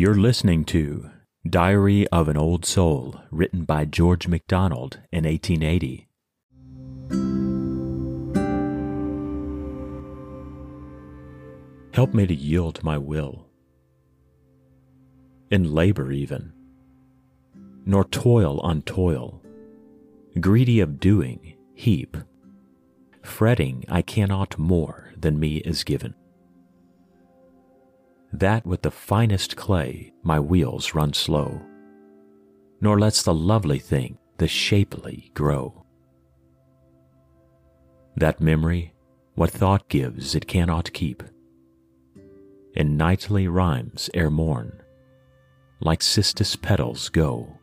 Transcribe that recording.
You're listening to Diary of an Old Soul, written by George MacDonald in 1880. Help me to yield my will, in labor even, nor toil on toil, greedy of doing, heap, fretting I cannot more than me is given that with the finest clay my wheels run slow, nor lets the lovely thing, the shapely, grow. That memory, what thought gives, it cannot keep. In nightly rhymes ere morn, like cistus petals go.